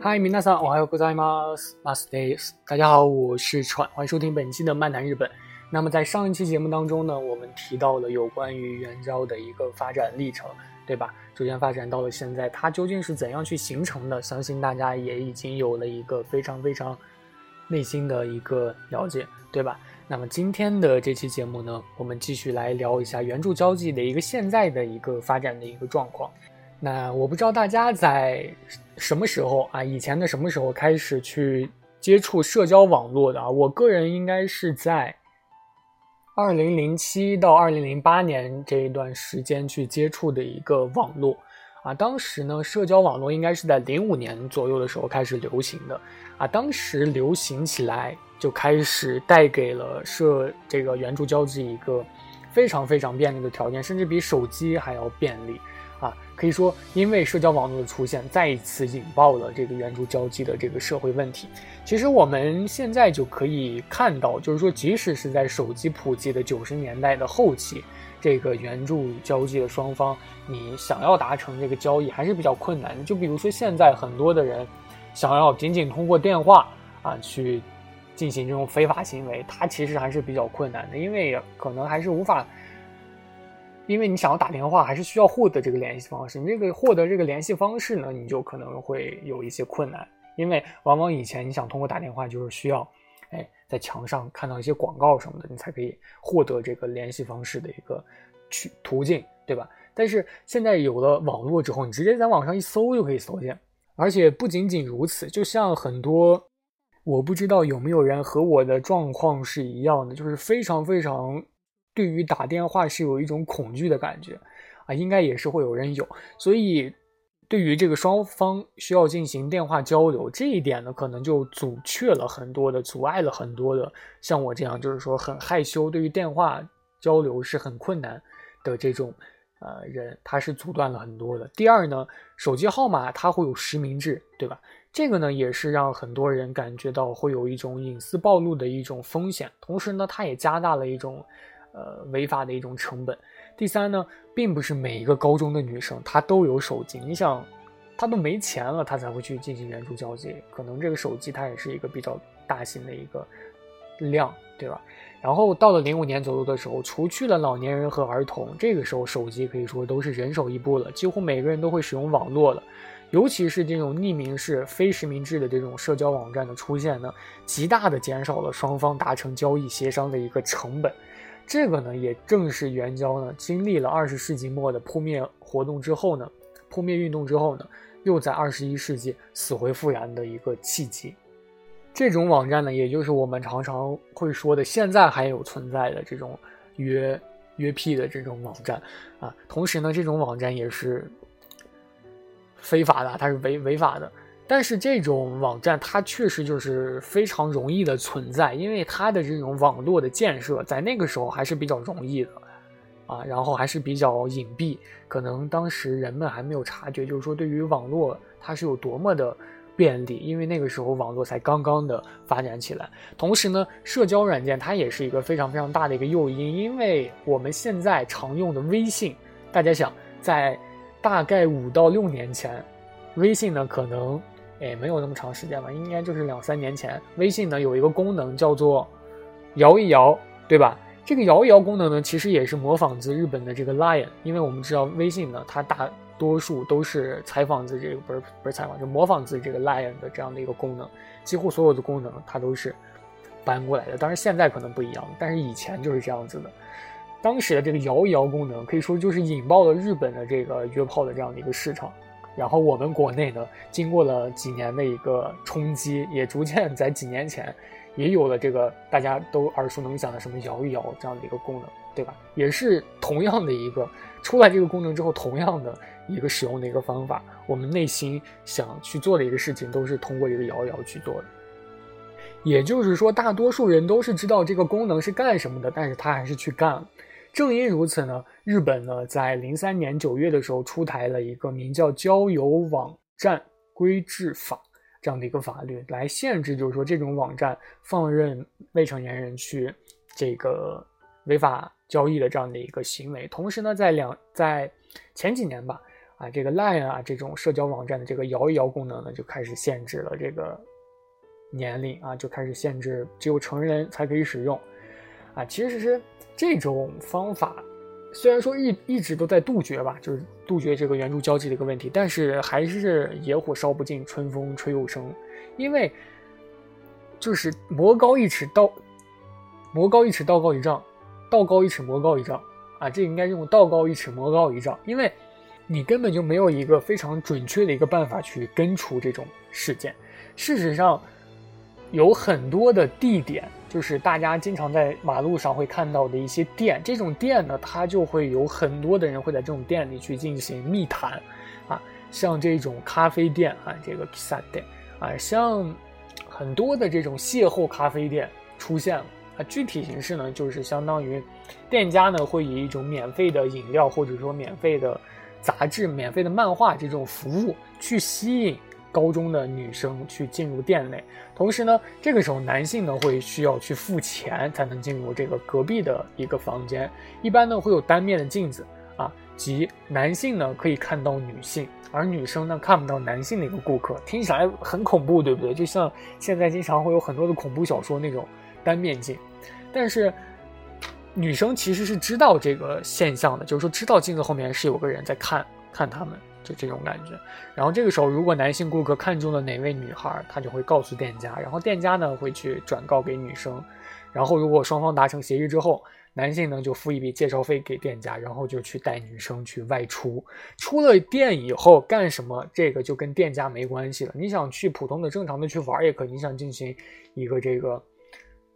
嗨，皆さん、おはようございます。マスデ s 大家好，我是川，欢迎收听本期的漫谈日本。那么在上一期节目当中呢，我们提到了有关于元朝的一个发展历程，对吧？逐渐发展到了现在，它究竟是怎样去形成的？相信大家也已经有了一个非常非常内心的一个了解，对吧？那么今天的这期节目呢，我们继续来聊一下原著交际的一个现在的一个发展的一个状况。 那我不知道大家在什么时候啊，以前的什么时候开始去接触社交网络的啊？我个人应该是在二零零七到二零零八年这一段时间去接触的一个网络啊。当时呢，社交网络应该是在零五年左右的时候开始流行的啊。当时流行起来就开始带给了社这个援助交际一个非常非常便利的条件，甚至比手机还要便利。可以说，因为社交网络的出现，再一次引爆了这个援助交际的这个社会问题。其实我们现在就可以看到，就是说，即使是在手机普及的九十年代的后期，这个援助交际的双方，你想要达成这个交易还是比较困难的。就比如说，现在很多的人想要仅仅通过电话啊去进行这种非法行为，它其实还是比较困难的，因为可能还是无法。因为你想要打电话，还是需要获得这个联系方式。你这个获得这个联系方式呢，你就可能会有一些困难。因为往往以前你想通过打电话，就是需要，哎，在墙上看到一些广告什么的，你才可以获得这个联系方式的一个去途径，对吧？但是现在有了网络之后，你直接在网上一搜就可以搜见。而且不仅仅如此，就像很多，我不知道有没有人和我的状况是一样的，就是非常非常。对于打电话是有一种恐惧的感觉，啊，应该也是会有人有。所以，对于这个双方需要进行电话交流这一点呢，可能就阻却了很多的，阻碍了很多的像我这样，就是说很害羞，对于电话交流是很困难的这种呃人，他是阻断了很多的。第二呢，手机号码它会有实名制，对吧？这个呢，也是让很多人感觉到会有一种隐私暴露的一种风险，同时呢，它也加大了一种。呃，违法的一种成本。第三呢，并不是每一个高中的女生她都有手机。你想，她都没钱了，她才会去进行援助交际。可能这个手机它也是一个比较大型的一个量，对吧？然后到了零五年左右的时候，除去了老年人和儿童，这个时候手机可以说都是人手一部了，几乎每个人都会使用网络了。尤其是这种匿名式、非实名制的这种社交网站的出现呢，极大的减少了双方达成交易协商的一个成本。这个呢，也正是援交呢经历了二十世纪末的扑灭活动之后呢，扑灭运动之后呢，又在二十一世纪死灰复燃的一个契机。这种网站呢，也就是我们常常会说的现在还有存在的这种约约癖的这种网站啊。同时呢，这种网站也是非法的，它是违违法的。但是这种网站它确实就是非常容易的存在，因为它的这种网络的建设在那个时候还是比较容易的，啊，然后还是比较隐蔽，可能当时人们还没有察觉，就是说对于网络它是有多么的便利，因为那个时候网络才刚刚的发展起来。同时呢，社交软件它也是一个非常非常大的一个诱因，因为我们现在常用的微信，大家想在大概五到六年前，微信呢可能。哎，没有那么长时间吧，应该就是两三年前。微信呢有一个功能叫做摇一摇，对吧？这个摇一摇功能呢，其实也是模仿自日本的这个 Lion，因为我们知道微信呢，它大多数都是采访自这个不是不是采访，就模仿自这个 Lion 的这样的一个功能，几乎所有的功能它都是搬过来的。当然现在可能不一样，但是以前就是这样子的。当时的这个摇一摇功能可以说就是引爆了日本的这个约炮的这样的一个市场。然后我们国内呢，经过了几年的一个冲击，也逐渐在几年前也有了这个大家都耳熟能详的什么摇一摇这样的一个功能，对吧？也是同样的一个出来这个功能之后，同样的一个使用的一个方法，我们内心想去做的一个事情，都是通过这个摇一摇去做的。也就是说，大多数人都是知道这个功能是干什么的，但是他还是去干了。正因如此呢，日本呢在零三年九月的时候出台了一个名叫《交友网站规制法》这样的一个法律，来限制，就是说这种网站放任未成年人去这个违法交易的这样的一个行为。同时呢，在两在前几年吧，啊这个 Line 啊这种社交网站的这个摇一摇功能呢就开始限制了这个。年龄啊，就开始限制，只有成人才可以使用，啊，其实是这种方法，虽然说一一直都在杜绝吧，就是杜绝这个援助交际的一个问题，但是还是野火烧不尽，春风吹又生，因为就是魔高一尺道，魔高一尺道高一丈，道高一尺魔高一丈，啊，这应该用道高一尺魔高一丈，因为你根本就没有一个非常准确的一个办法去根除这种事件，事实上。有很多的地点，就是大家经常在马路上会看到的一些店。这种店呢，它就会有很多的人会在这种店里去进行密谈，啊，像这种咖啡店啊，这个 kissa 店啊，像很多的这种邂逅咖啡店出现了啊。具体形式呢，就是相当于店家呢会以一种免费的饮料或者说免费的杂志、免费的漫画这种服务去吸引。高中的女生去进入店内，同时呢，这个时候男性呢会需要去付钱才能进入这个隔壁的一个房间。一般呢会有单面的镜子啊，即男性呢可以看到女性，而女生呢看不到男性的一个顾客。听起来很恐怖，对不对？就像现在经常会有很多的恐怖小说那种单面镜，但是女生其实是知道这个现象的，就是说知道镜子后面是有个人在看看他们。就这种感觉，然后这个时候，如果男性顾客看中了哪位女孩，他就会告诉店家，然后店家呢会去转告给女生，然后如果双方达成协议之后，男性呢就付一笔介绍费给店家，然后就去带女生去外出。出了店以后干什么，这个就跟店家没关系了。你想去普通的正常的去玩也可以，你想进行一个这个，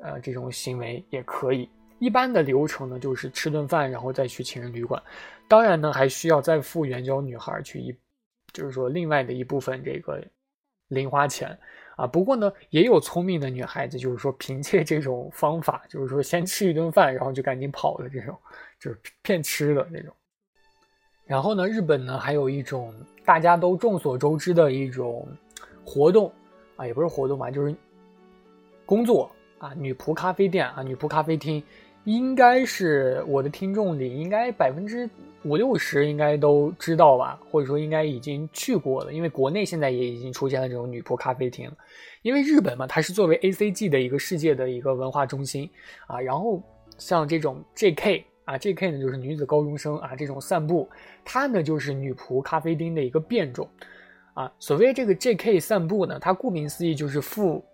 呃，这种行为也可以。一般的流程呢，就是吃顿饭，然后再去情人旅馆。当然呢，还需要再付援交女孩去一，就是说另外的一部分这个零花钱啊。不过呢，也有聪明的女孩子，就是说凭借这种方法，就是说先吃一顿饭，然后就赶紧跑的这种，就是骗吃的那种。然后呢，日本呢还有一种大家都众所周知的一种活动啊，也不是活动吧，就是工作啊，女仆咖啡店啊，女仆咖啡厅。应该是我的听众里，应该百分之五六十应该都知道吧，或者说应该已经去过了。因为国内现在也已经出现了这种女仆咖啡厅。因为日本嘛，它是作为 A C G 的一个世界的一个文化中心啊。然后像这种 J K 啊，J K 呢就是女子高中生啊，这种散步，它呢就是女仆咖啡厅的一个变种啊。所谓这个 J K 散步呢，它顾名思义就是付，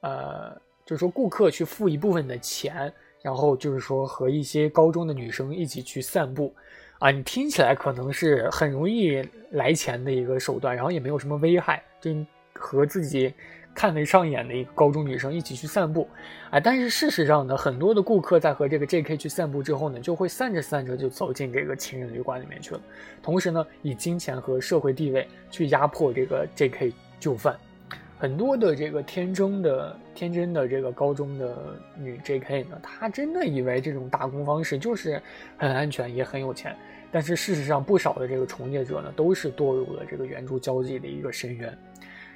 呃，就是说顾客去付一部分的钱。然后就是说和一些高中的女生一起去散步，啊，你听起来可能是很容易来钱的一个手段，然后也没有什么危害，就和自己看得上眼的一个高中女生一起去散步，啊，但是事实上呢，很多的顾客在和这个 J.K. 去散步之后呢，就会散着散着就走进这个情人旅馆里面去了，同时呢，以金钱和社会地位去压迫这个 J.K. 就范。很多的这个天真的、天真的这个高中的女 J.K. 呢，她真的以为这种打工方式就是很安全，也很有钱。但是事实上，不少的这个从业者呢，都是堕入了这个援助交际的一个深渊。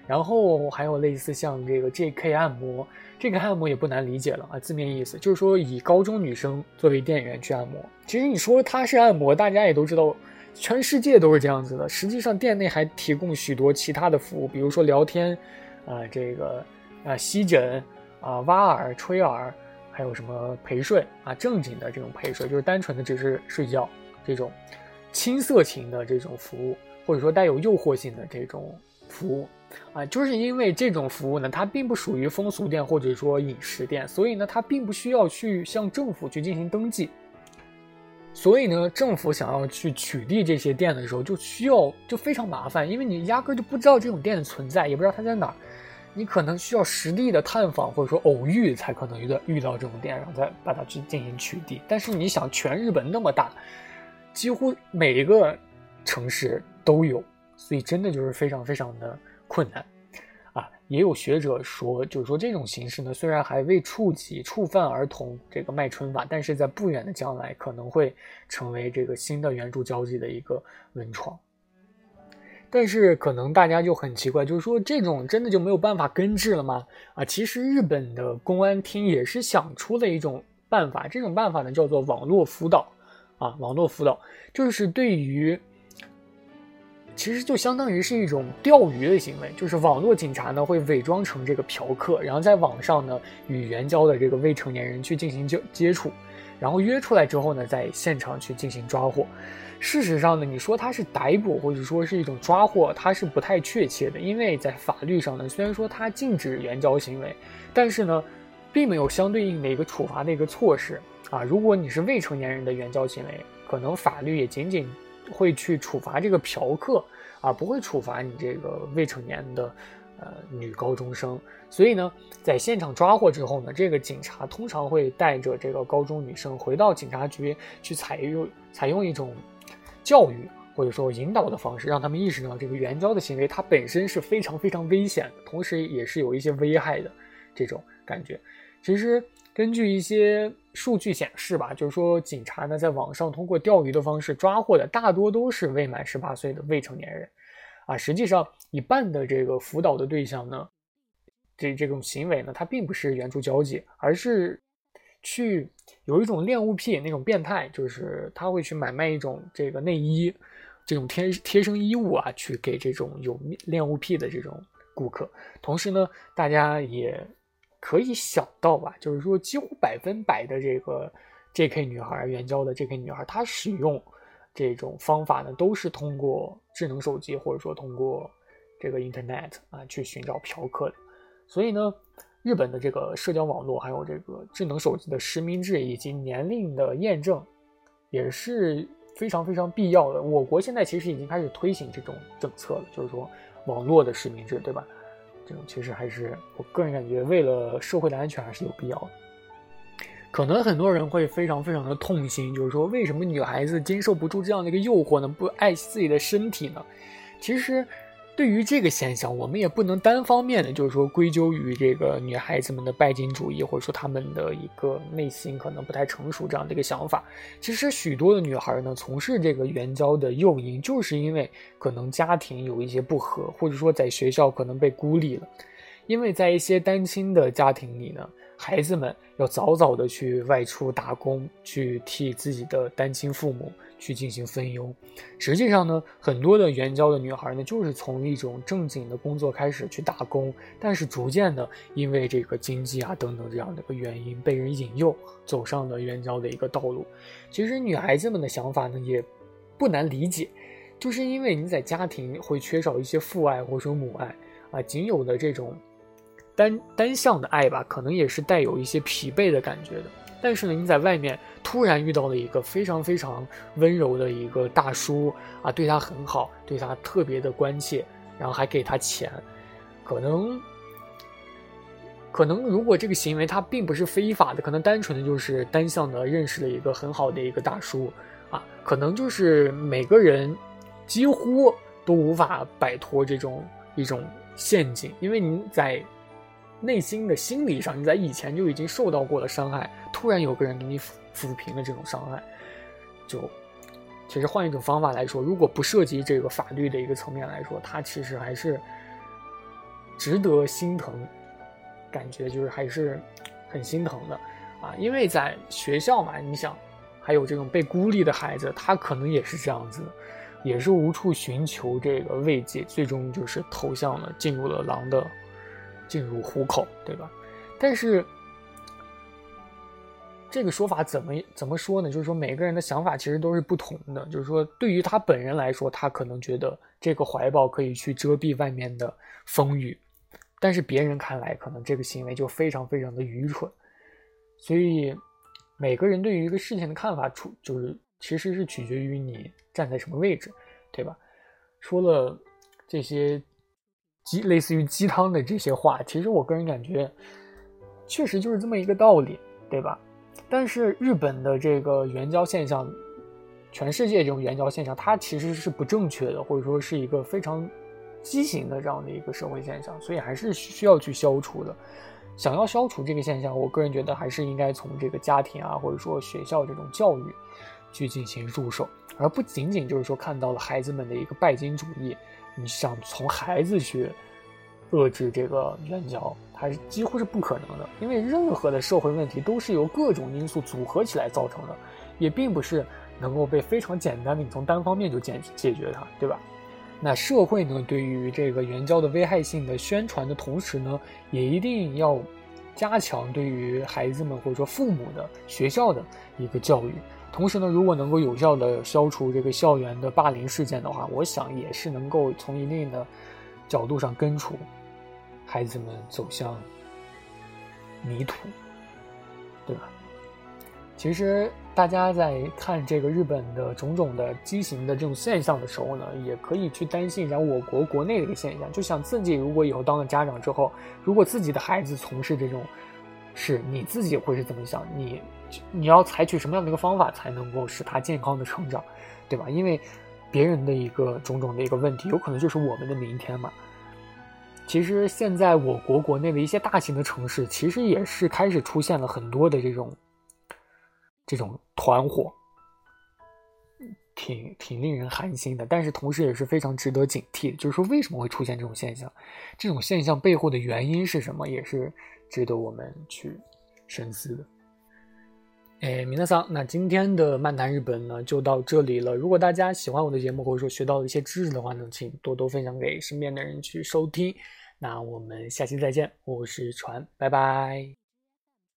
然后还有类似像这个 J.K. 按摩，这个按摩也不难理解了啊，字面意思就是说以高中女生作为店员去按摩。其实你说它是按摩，大家也都知道，全世界都是这样子的。实际上，店内还提供许多其他的服务，比如说聊天。啊，这个啊，吸枕啊，挖耳、吹耳，还有什么陪睡啊？正经的这种陪睡，就是单纯的只是睡觉这种青色情的这种服务，或者说带有诱惑性的这种服务啊，就是因为这种服务呢，它并不属于风俗店或者说饮食店，所以呢，它并不需要去向政府去进行登记。所以呢，政府想要去取缔这些店的时候，就需要就非常麻烦，因为你压根就不知道这种店的存在，也不知道它在哪儿。你可能需要实地的探访或者说偶遇才可能遇到遇到这种店，然后再把它去进行取缔。但是你想，全日本那么大，几乎每一个城市都有，所以真的就是非常非常的困难啊。也有学者说，就是说这种形式呢，虽然还未触及触犯儿童这个卖春法，但是在不远的将来可能会成为这个新的援助交际的一个温床。但是可能大家就很奇怪，就是说这种真的就没有办法根治了吗？啊，其实日本的公安厅也是想出了一种办法，这种办法呢叫做网络辅导，啊，网络辅导就是对于。其实就相当于是一种钓鱼的行为，就是网络警察呢会伪装成这个嫖客，然后在网上呢与援交的这个未成年人去进行接接触，然后约出来之后呢，在现场去进行抓获。事实上呢，你说他是逮捕或者说是一种抓获，它是不太确切的，因为在法律上呢，虽然说它禁止援交行为，但是呢，并没有相对应的一个处罚的一个措施啊。如果你是未成年人的援交行为，可能法律也仅仅。会去处罚这个嫖客啊，不会处罚你这个未成年的呃女高中生。所以呢，在现场抓获之后呢，这个警察通常会带着这个高中女生回到警察局去采用采用一种教育或者说引导的方式，让他们意识到这个援交的行为它本身是非常非常危险的，同时也是有一些危害的这种感觉。其实。根据一些数据显示吧，就是说警察呢在网上通过钓鱼的方式抓获的大多都是未满十八岁的未成年人，啊，实际上一半的这个辅导的对象呢，这这种行为呢，它并不是援助交际，而是去有一种恋物癖那种变态，就是他会去买卖一种这个内衣，这种贴贴身衣物啊，去给这种有恋物癖的这种顾客，同时呢，大家也。可以想到吧，就是说几乎百分百的这个 J.K. 女孩援交的 J.K. 女孩，她使用这种方法呢，都是通过智能手机或者说通过这个 Internet 啊去寻找嫖客的。所以呢，日本的这个社交网络还有这个智能手机的实名制以及年龄的验证也是非常非常必要的。我国现在其实已经开始推行这种政策了，就是说网络的实名制，对吧？这种其实还是我个人感觉，为了社会的安全还是有必要的。可能很多人会非常非常的痛心，就是说为什么女孩子经受不住这样的一个诱惑呢？不爱惜自己的身体呢？其实。对于这个现象，我们也不能单方面的，就是说归咎于这个女孩子们的拜金主义，或者说她们的一个内心可能不太成熟这样的一个想法。其实许多的女孩呢，从事这个援交的诱因，就是因为可能家庭有一些不和，或者说在学校可能被孤立了。因为在一些单亲的家庭里呢，孩子们要早早的去外出打工，去替自己的单亲父母。去进行分忧，实际上呢，很多的援交的女孩呢，就是从一种正经的工作开始去打工，但是逐渐的，因为这个经济啊等等这样的一个原因，被人引诱走上了援交的一个道路。其实女孩子们的想法呢，也不难理解，就是因为你在家庭会缺少一些父爱或者说母爱啊，仅有的这种单单向的爱吧，可能也是带有一些疲惫的感觉的。但是呢，你在外面突然遇到了一个非常非常温柔的一个大叔啊，对他很好，对他特别的关切，然后还给他钱，可能，可能如果这个行为他并不是非法的，可能单纯的就是单向的认识了一个很好的一个大叔啊，可能就是每个人几乎都无法摆脱这种一种陷阱，因为你在。内心的心理上，你在以前就已经受到过了伤害，突然有个人给你抚抚平了这种伤害，就其实换一种方法来说，如果不涉及这个法律的一个层面来说，他其实还是值得心疼，感觉就是还是很心疼的啊，因为在学校嘛，你想还有这种被孤立的孩子，他可能也是这样子，也是无处寻求这个慰藉，最终就是投向了进入了狼的。进入虎口，对吧？但是这个说法怎么怎么说呢？就是说每个人的想法其实都是不同的。就是说，对于他本人来说，他可能觉得这个怀抱可以去遮蔽外面的风雨，但是别人看来，可能这个行为就非常非常的愚蠢。所以每个人对于一个事情的看法，处就是其实是取决于你站在什么位置，对吧？说了这些。鸡类似于鸡汤的这些话，其实我个人感觉，确实就是这么一个道理，对吧？但是日本的这个援交现象，全世界这种援交现象，它其实是不正确的，或者说是一个非常畸形的这样的一个社会现象，所以还是需要去消除的。想要消除这个现象，我个人觉得还是应该从这个家庭啊，或者说学校这种教育去进行入手，而不仅仅就是说看到了孩子们的一个拜金主义，你想从孩子去遏制这个援交，它是几乎是不可能的，因为任何的社会问题都是由各种因素组合起来造成的，也并不是能够被非常简单的你从单方面就解解决它，对吧？那社会呢，对于这个援交的危害性的宣传的同时呢，也一定要加强对于孩子们或者说父母的学校的一个教育。同时呢，如果能够有效的消除这个校园的霸凌事件的话，我想也是能够从一定的角度上根除孩子们走向迷途，对吧？其实大家在看这个日本的种种的畸形的这种现象的时候呢，也可以去担心一下我国国内的一个现象，就想自己如果以后当了家长之后，如果自己的孩子从事这种事，你自己会是怎么想？你你要采取什么样的一个方法才能够使他健康的成长，对吧？因为别人的一个种种的一个问题，有可能就是我们的明天嘛。其实现在我国国内的一些大型的城市，其实也是开始出现了很多的这种。这种团伙，挺挺令人寒心的，但是同时也是非常值得警惕的。就是说，为什么会出现这种现象？这种现象背后的原因是什么？也是值得我们去深思的。哎，米娜桑，那今天的漫谈日本呢，就到这里了。如果大家喜欢我的节目，或者说学到了一些知识的话呢，请多多分享给身边的人去收听。那我们下期再见，我是船，拜拜。